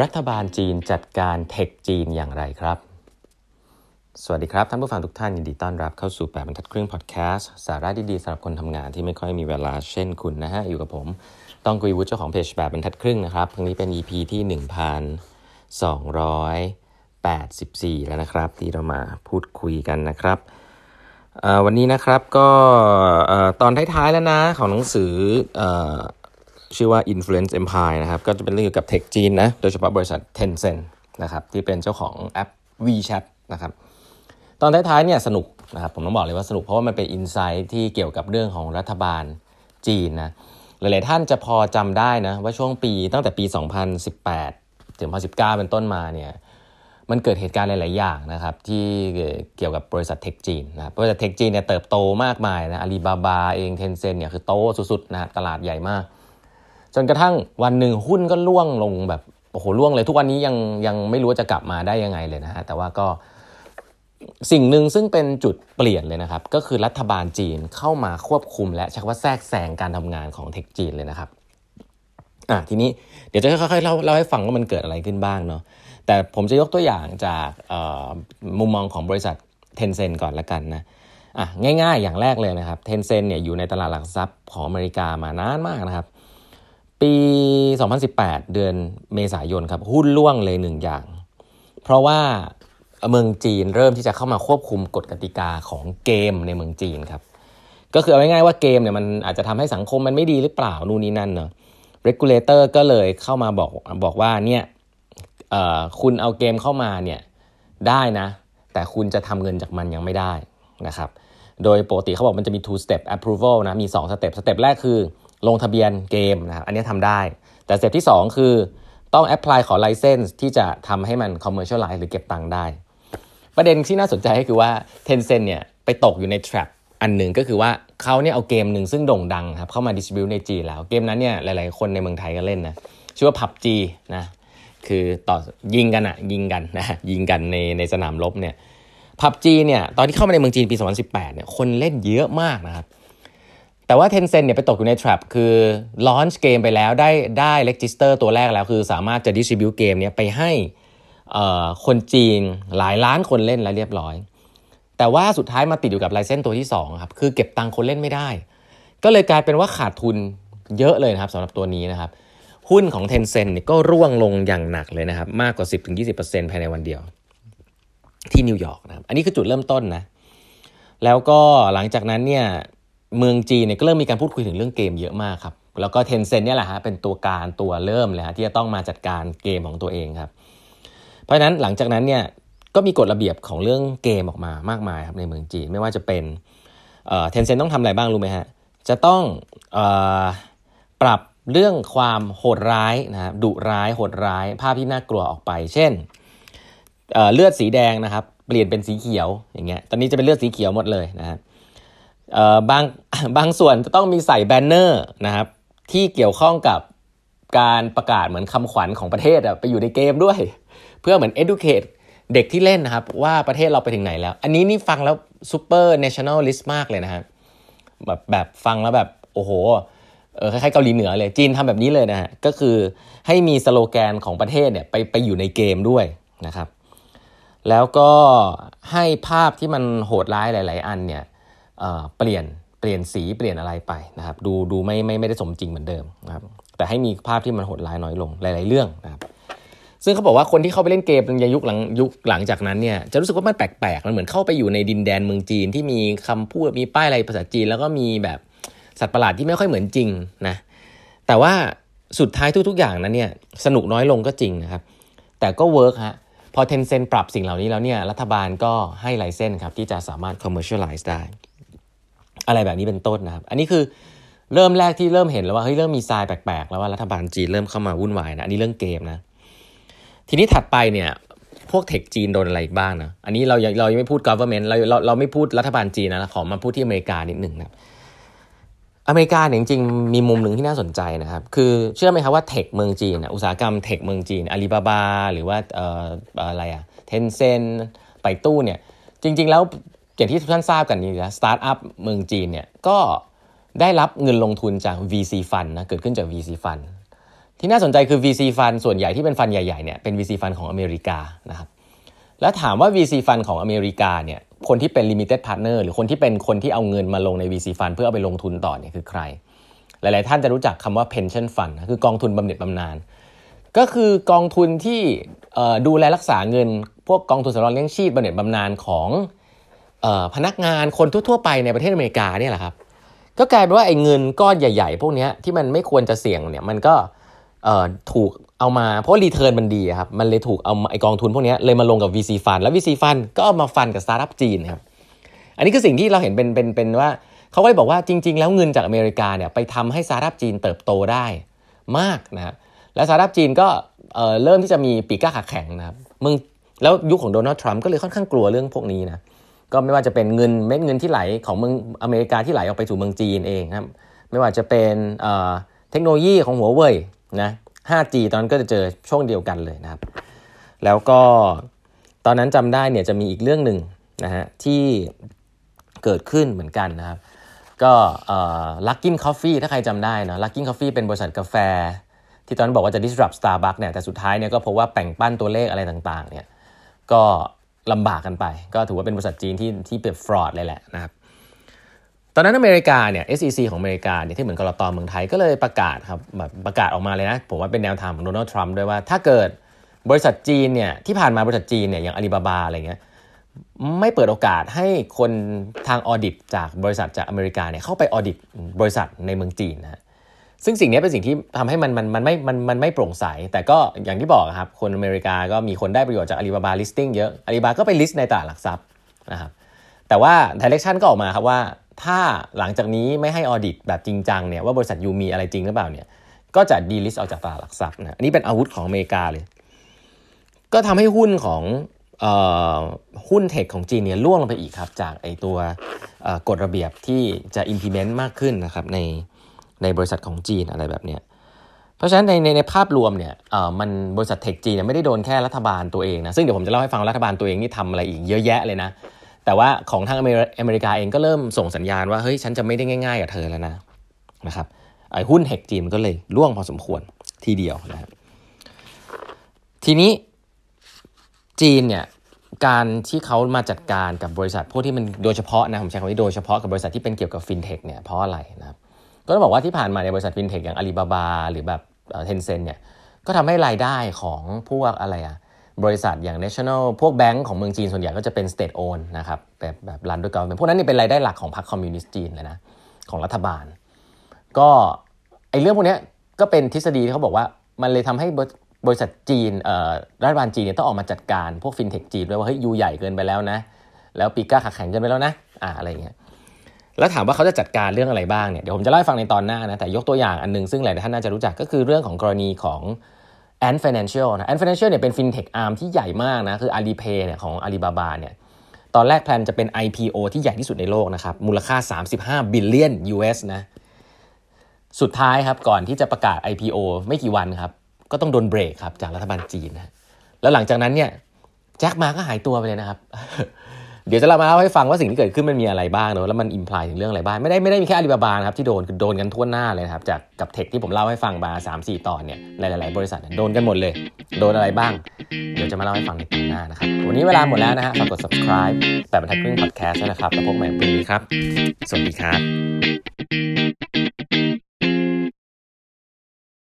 รัฐบาลจีนจัดการเทคจีนอย่างไรครับ สวัสดีครับ ท่านผู้ฟังทุกท่านยินดีต้อนรับเข้าสู่แปดบรรทัดครึ่งพอดแคสต์สาระดีๆสำหรับคนทำงานที่ไม่ค่อยมีเวลาเช่นคุณนะฮะ อยู่กับผมต้องกุยวุฒิเจ้าของเพจแปดบรรทัดครึ่งนะครับครั้งนี้เป็น EP ที่ 1284 แล้วนะครับ ที่เรามาพูดคุยกันนะครับวันนี้นะครับก็ตอนท้ายๆแล้วนะของหนังสือ ชื่อว่า Influence Empire นะครับ ก็จะเป็นเรื่องเกี่ยวกับเทคจีนนะ โดยเฉพาะบริษัท Tencent นะครับ ที่เป็นเจ้าของแอป WeChat นะครับ ตอนท้ายๆเนี่ยสนุกนะครับ ผมต้องบอกเลยว่าสนุกเพราะว่ามันเป็นอินไซต์ที่เกี่ยวกับเรื่องของรัฐบาลจีนนะ หลายๆท่านจะพอจำได้นะ ว่าช่วงปีตั้งแต่ปี 2018 ถึง 2019 เป็นต้นมาเนี่ยมันเกิดเหตุการณ์หลาย ๆ อย่างนะครับที่เกี่ยวกับบริษัทเทคจีนนะบริษัทเทคจีนเนี่ยเติบโตมากมายนะอาลีบาบาเองเทนเซ็นเนี่ยคือโตสุด ๆ นะตลาดใหญ่มาก จนกระทั่งวันหนึ่งหุ้นก็ล่วงลงแบบโอ้โหล่วงเลย ทุกวันนี้ยังยังไม่รู้จะกลับมาได้ยังไงเลยนะฮะแต่ว่าก็สิ่งหนึ่งซึ่งเป็นจุดเปลี่ยนเลยนะครับ ก็คือรัฐบาลจีนเข้ามาควบคุม และใช้ว่าแทรกแซงการทำงานของเทคจีนเลยนะครับอะทีนี้เดี๋ยวจะค่อยๆเล่าเล่าให้ฟังว่ามันเกิดอะไรขึ้นบ้างเนาะแต่ผมจะยกตัวอย่างจากมุมมองของบริษัทเทนเซ n ก่อนละกันนะอะง่ายๆ อย่างแรกเลยนะครับเทนเซ n เนี่ยอยู่ในตลาดหลักทรัพย์ของอเมริกามานานมากนะครับ ปี 2018 เดือนเมษายนครับหุ้นล่วงเลยหนึ่งอย่าง เพราะว่าเมืองจีนเริ่มที่จะเข้ามาควบคุมกฎกติกาของเกมในเมืองจีนครับ ก็คือเอาง่ายๆว่าเกมเนี่ยมันอาจจะทำให้สังคมมันไม่ดีหรือเปล่านู่นนี่นั่นเนาะ regulator ก็เลยเข้ามาบอกบอกว่าเนี่ยคุณเอาเกมเข้ามาเนี่ยได้นะ แต่คุณจะทำเงินจากมันยังไม่ได้นะครับ โดยปกติเขาบอกมันจะมี two step approval นะมี 2 step step แรกคือ ลงทะเบียนเกมนะครับอันนี้ทำได้ แต่ step ที่ 2 คือต้อง apply ขอ license ที่จะทำให้มัน commercialize หรือเก็บตังค์ได้ ประเด็นที่น่าสนใจก็คือว่า Tencent เนี่ยไปตกอยู่ใน trap อันหนึ่งก็คือว่าเขาเนี่ยเอาเกมหนึ่งซึ่งโด่งดังครับเข้ามา distribute ในจีนแล้วเกมนั้นเนี่ยหลายๆ คนในเมืองไทยก็เล่นนะชื่อว่า PUBG นะคือต่อยิงกันอะยิงกันนะยิงกันในในสนามรบเนี่ย PUBG เนี่ยตอนที่เข้ามาในเมืองจีนปี 2018เนี่ยคนเล่นเยอะมากนะครับ แต่ว่า Tencent เนี่ยไปตกอยู่ใน trap คือ launch เกมไปแล้วได้ได้ register ตัวแรกแล้ว คือสามารถจะ distribute เกมเนี้ยไปให้คนจีนหลายล้านคนเล่นแล้วเรียบร้อย แต่ว่าสุดท้ายมาติดอยู่กับ license ตัวที่2ครับคือเก็บตังคนเล่นไม่ได้ ก็เลยกลายเป็นว่าขาดทุนเยอะเลยนะครับสำหรับตัวนี้นะครับหุ้นของ Tencent เนี่ยก็ร่วงลงอย่างหนักเลยนะครับ มากกว่า 10-20%ภายในวันเดียว ที่นิวยอร์กนะครับอันนี้คือจุดเริ่มต้นนะแล้วก็หลังจากนั้นเนี่ย เมืองจีนเนี่ยก็เริ่มมีการพูดคุยถึงเรื่องเกมเยอะมากครับ แล้วก็เทนเซ็นเนี่ยแหละฮะเป็นตัวการตัวเริ่มเลยฮะที่จะต้องมาจัดการเกมของตัวเองครับ เพราะฉะนั้นหลังจากนั้นเนี่ยก็มีกฎระเบียบของเรื่องเกมออกมามากมายครับในเมืองจีนไม่ว่าจะเป็นเทนเซ็นต้องทำอะไรบ้างรู้ไหมฮะจะต้องอปรับเรื่องความโหดร้ายนะดุร้ายโหดร้าย ภาพที่น่ากลัวออกไป เช่นเเลือดสีแดงนะครับ เปลี่ยนเป็นสีเขียวอย่างเงี้ยตอนนี้จะเป็นเลือดสีเขียวหมดเลยนะครั บางบางส่วนจะต้องมีใส่แบนเนอร์นะครับที่เกี่ยวข้องกับการประกาศเหมือนคำขวัญของประเทศไปอยู่ในเกมด้วย เพื่อเหมือน educate เด็กที่เล่นนะครับ ว่าประเทศเราไปถึงไหนแล้ว อันนี้นี่ฟังแล้ว super nationalist มากเลยนะครับแบบแบบฟังแล้วแบบ โอ้โหเออคล้ายๆเกาหลีเหนือเลยจีนทำแบบนี้เลยนะฮะก็คือให้มีสโลแกนของประเทศเนี่ยไปไปอยู่ในเกมด้วยนะครับ แล้วก็ให้ภาพที่มันโหดร้ายหลาย ๆ อันเนี่ย เปลี่ยนเปลี่ยนสีเปลี่ยนอะไรไปนะครับ ดูดูไม่ไม่ไม่ได้สมจริงเหมือนเดิมนะครับ แต่ให้มีภาพที่มันโหดร้ายน้อยลงหลาย ๆ เรื่องนะครับซึ่งเขาบอกว่าคนที่เข้าไปเล่นเกมในยุคหลังยุคหลังจากนั้นเนี่ยจะรู้สึกว่ามันแปลกๆมันเหมือนเข้าไปอยู่ในดินแดนเมืองจีนที่มีคำพูดมีป้ายอะไรภาษาจีน แล้วก็มีแบบสัตว์ประหลาดที่ไม่ค่อยเหมือนจริงนะแต่ว่าสุดท้ายทุก ๆ อย่างนั้นเนี่ยสนุกน้อยลงก็จริงนะครับ แต่ก็ work ฮะพอ Tencent ปรับสิ่งเหล่านี้แล้วเนี่ยรัฐบาลก็ให้ license ครับที่จะสามารถ commercialize ได้ อะไรแบบนี้เป็นต้นนะครับ อันนี้คือเริ่มแรกที่เริ่มเห็นแล้วว่าเฮ้ยเริ่มมีทรายแปลกๆ แล้วว่ารัฐบาลจีนเริ่มเข้ามาวุ่นวายนะอันนี้เรื่องเกมนะ ทีนี้ถัดไปเนี่ยพวก tech จีนโดนอะไรอีกบ้างนะ อันนี้เราเรายังไม่พูด government เราเราเราไม่พูดรัฐบาลจีนนะขอมาพูดที่อเมริกานิดหนึ่งนะอเมริกาเนี่ยจริงๆมีมุมหนึ่งที่น่าสนใจนะครับ คือเชื่อไหมครับว่า tech เมืองจีนอุตสาหกรรม tech เมืองจีนอาลีบาบาหรือว่าเอ่ออะไรอะ Tencent ไป่ตู้เนี่ยจริง ๆ แล้ว อย่างที่ทุกท่านทราบกันนี่นะสตาร์ทอัพเมืองจีนเนี่ยก็ได้รับเงินลงทุนจาก VC Fund นะเกิดขึ้นจาก VC Fund ที่น่าสนใจคือ VC ฟันส่วนใหญ่ที่เป็นฟันใหญ่ๆเนี่ยเป็น VC ฟันของอเมริกานะครับแล้วถามว่า VC ฟันของอเมริกาเนี่ยคนที่เป็น limited partner หรือคนที่เป็นคนที่เอาเงินมาลงใน VC ฟันเพื่อเอาไปลงทุนต่อเนี่ยคือใคร หลายๆท่านจะรู้จักคำว่า pension fund คือกองทุนบำเหน็จบำนาญก็คือกองทุนที่ดูแลรักษาเงิน พวกกองทุนสำรองเลี้ยงชีพบำเหน็จบำนาญของ พนักงานคนทั่วๆไปในประเทศอเมริกาเนี่ยแหละครับก็กลายเป็นว่าไอ้เงินก้อนใหญ่ๆ พวกนี้ที่มันไม่ควรจะเสี่ยงเนี่ยมันก็ถูกเอามาเพราะ return มันดีครับมันเลยถูกเอาไอกองทุนพวกนี้เลยมาลงกับ VC ฟันแล้ว VC ฟันก็เอามาฟันกับสตาร์ทอัพจีนครับอันนี้คือสิ่งที่เราเห็นเป็นเป็นเป็นว่าเขาก็เลยบอกว่าจริง ๆ แล้วเงินจากอเมริกาเนี่ยไปทำให้สตาร์ทอัพจีนเติบโตได้มากนะครับและสตาร์ทอัพจีนก็เริ่มที่จะมีปีกกล้าขาแข็งนะครับมึงแล้วยุคของโดนัลด์ทรัมป์ก็เลยค่อนข้างกลัวเรื่องพวกนี้นะ ก็ไม่ว่าจะเป็นเงินเม็ดเงินที่ไหลของเมืองอเมริกาที่ไหลออกไปสู่เมืองจีนเองครับไม่ว่าจะเป็นเทคโนโลยีของหัวเว่ยนะ 5G ตอนนั้นก็จะเจอช่วงเดียวกันเลยนะครับ แล้วก็ตอนนั้นจำได้เนี่ยจะมีอีกเรื่องหนึ่งนะฮะที่เกิดขึ้นเหมือนกันนะครับ ก็ Luckin Coffee ถ้าใครจำได้นะ Luckin Coffee เป็นบริษัทกาแฟ ที่ตอนนั้นบอกว่าจะ disrupt Starbucks เนี่ยแต่สุดท้ายเนี่ยก็พบว่าแต่งปั้นตัวเลขอะไรต่างๆเนี่ยก็ ลำบากกันไป ก็ถือว่าเป็นบริษัทจีนที่ที่เป็นฟรอดเลยแหละนะครับตอนนั้นอเมริกาเนี่ย SEC ของอเมริกาเนี่ยที่เหมือนกรตเมืองไทยก็เลยประกาศครับแบบประกาศออกมาเลยนะ ผมว่าเป็นแนวทางของโดนัลด์ทรัมป์ด้วยว่าถ้าเกิดบริษัทจีนเนี่ยที่ผ่านมาบริษัทจีนเนี่ยอย่างอาลีบาบาอะไรเงี้ยไม่เปิดโอกาสให้คนทางออดิตจากบริษัทจากอเมริกาเนี่ยเข้าไปออดิตบริษัทในเมืองจีนนะ ซึ่งสิ่งนี้เป็นสิ่งที่ทำให้มันมันมันไม่มันมันไม่โปร่งใส แต่ก็อย่างที่บอกครับคนอเมริกาก็มีคนได้ประโยชน์จากอาลีบาบา listing เยอะอาลีบาบาก็ไป list ในตลาดหลักทรัพย์นะครับแต่ว่า direction ก็ออกมาครับว่า ถ้าหลังจากนี้ไม่ให้ audit แบบจริงจังเนี่ยว่าบริษัท you มีอะไรจริงหรือเปล่าเนี่ยก็จะ delist ออกจากตลาดหลักทรัพย์นะอันนี้เป็นอาวุธของอเมริกาเลย ก็ทำให้หุ้นของหุ้น tech ของจีนเนี่ยร่วงลงไปอีกครับ จากไอตัวกฎระเบียบที่จะ implement มากขึ้นนะครับใน ในบริษัทของจีนอะไรแบบเนี้ยเพราะฉะนั้นในในในภาพรวมเนี่ยเอ่อมันบริษัทเทคจีนเนี่ยไม่ได้โดนแค่รัฐบาลตัวเองนะซึ่งเดี๋ยวผมจะเล่าให้ฟังรัฐบาลตัวเองนี่ทำอะไรอีกเยอะแยะเลยนะ แต่ว่าของทางอเมริกาเองก็เริ่มส่งสัญญาณว่าเฮ้ยฉันจะไม่ได้ง่ายๆกับเธอแล้วนะนะครับไอ้หุ้นเทคจีนก็เลยร่วงพอสมควรทีเดียวนะครับทีนี้จีนเนี่ยการที่เขามาจัดการกับบริษัทพวกที่มันโดยเฉพาะนะผมใช้คำว่าโดยเฉพาะกับบริษัทที่เป็นเกี่ยวกับฟินเทคเนี่ยเพราะอะไรนะครับ ก็ต้องบอกว่าที่ผ่านมาในบริษัทฟินเทคอย่างอาลีบาบาหรือแบบ Tencent เนี่ยก็ทำให้รายได้ของพวกอะไรอะบริษัทอย่าง national พวกแบงก์ของเมืองจีนส่วนใหญ่ก็จะเป็น state owned นะครับแบบแบบ run ด้วยกันพวกนั้นนี่เป็นรายได้หลักของพรรคคอมมิวนิสต์จีนเลยนะของรัฐบาล ก็ไอเรื่องพวกนี้ก็เป็นทฤษฎีที่เขาบอกว่ามันเลยทำให้บริษัทจีนรัฐบาลจีนเนี่ยต้องออกมาจัดการพวกฟินเทคจีนด้วยว่าเฮ้ย you ใหญ่เกินไปแล้วนะ แล้วปีกกล้าขาแข็งเกินไปแล้วนะอ่าอะไรเงี้ย แล้วถามว่าเขาจะจัดการเรื่องอะไรบ้างเนี่ยเดี๋ยวผมจะเล่าให้ฟังในตอนหน้านะแต่ยกตัวอย่างอันนึงซึ่งหลายท่านน่าจะรู้จักก็คือเรื่องของกรณีของ Ant Financial นะ Ant Financial เนี่ยเป็น fintech arm ที่ใหญ่มากนะคือ Alipay เนี่ยของ Alibaba เนี่ยตอนแรก plan จะเป็น IPO ที่ใหญ่ที่สุดในโลกนะครับมูลค่า 35 billion US นะสุดท้ายครับก่อนที่จะประกาศ IPO ไม่กี่วันครับก็ต้องโดนเบรกครับจากรัฐบาลจีนนะแล้วหลังจากนั้นเนี่ยแจ็คมาก็หายตัวไปเลยนะครับ เดี๋ยวจะเล่ามาเล่าให้ฟังว่าสิ่งที่เกิดขึ้นมันมีอะไรบ้างเนอะแล้วมันอิมพลายถึงเรื่องอะไรบ้างไม่ได้ไม่ได้มีแค่อาลีบาบาครับที่โดนคือโดนกันทั่วหน้าเลยครับจากกับเทคที่ผมเล่าให้ฟังมา3 4 ตอนเนี่ยหลาย ๆ บริษัทโดนกันหมดเลย โดนอะไรบ้าง เดี๋ยวจะมาเล่าให้ฟังในตอนหน้านะครับวันนี้เวลาหมดแล้วนะฮะฝากกด subscribe แบบบรรทัดครึ่ง podcast นะครับแล้วพบใหม่พรุ่งนี้ครับ สวัสดีครับ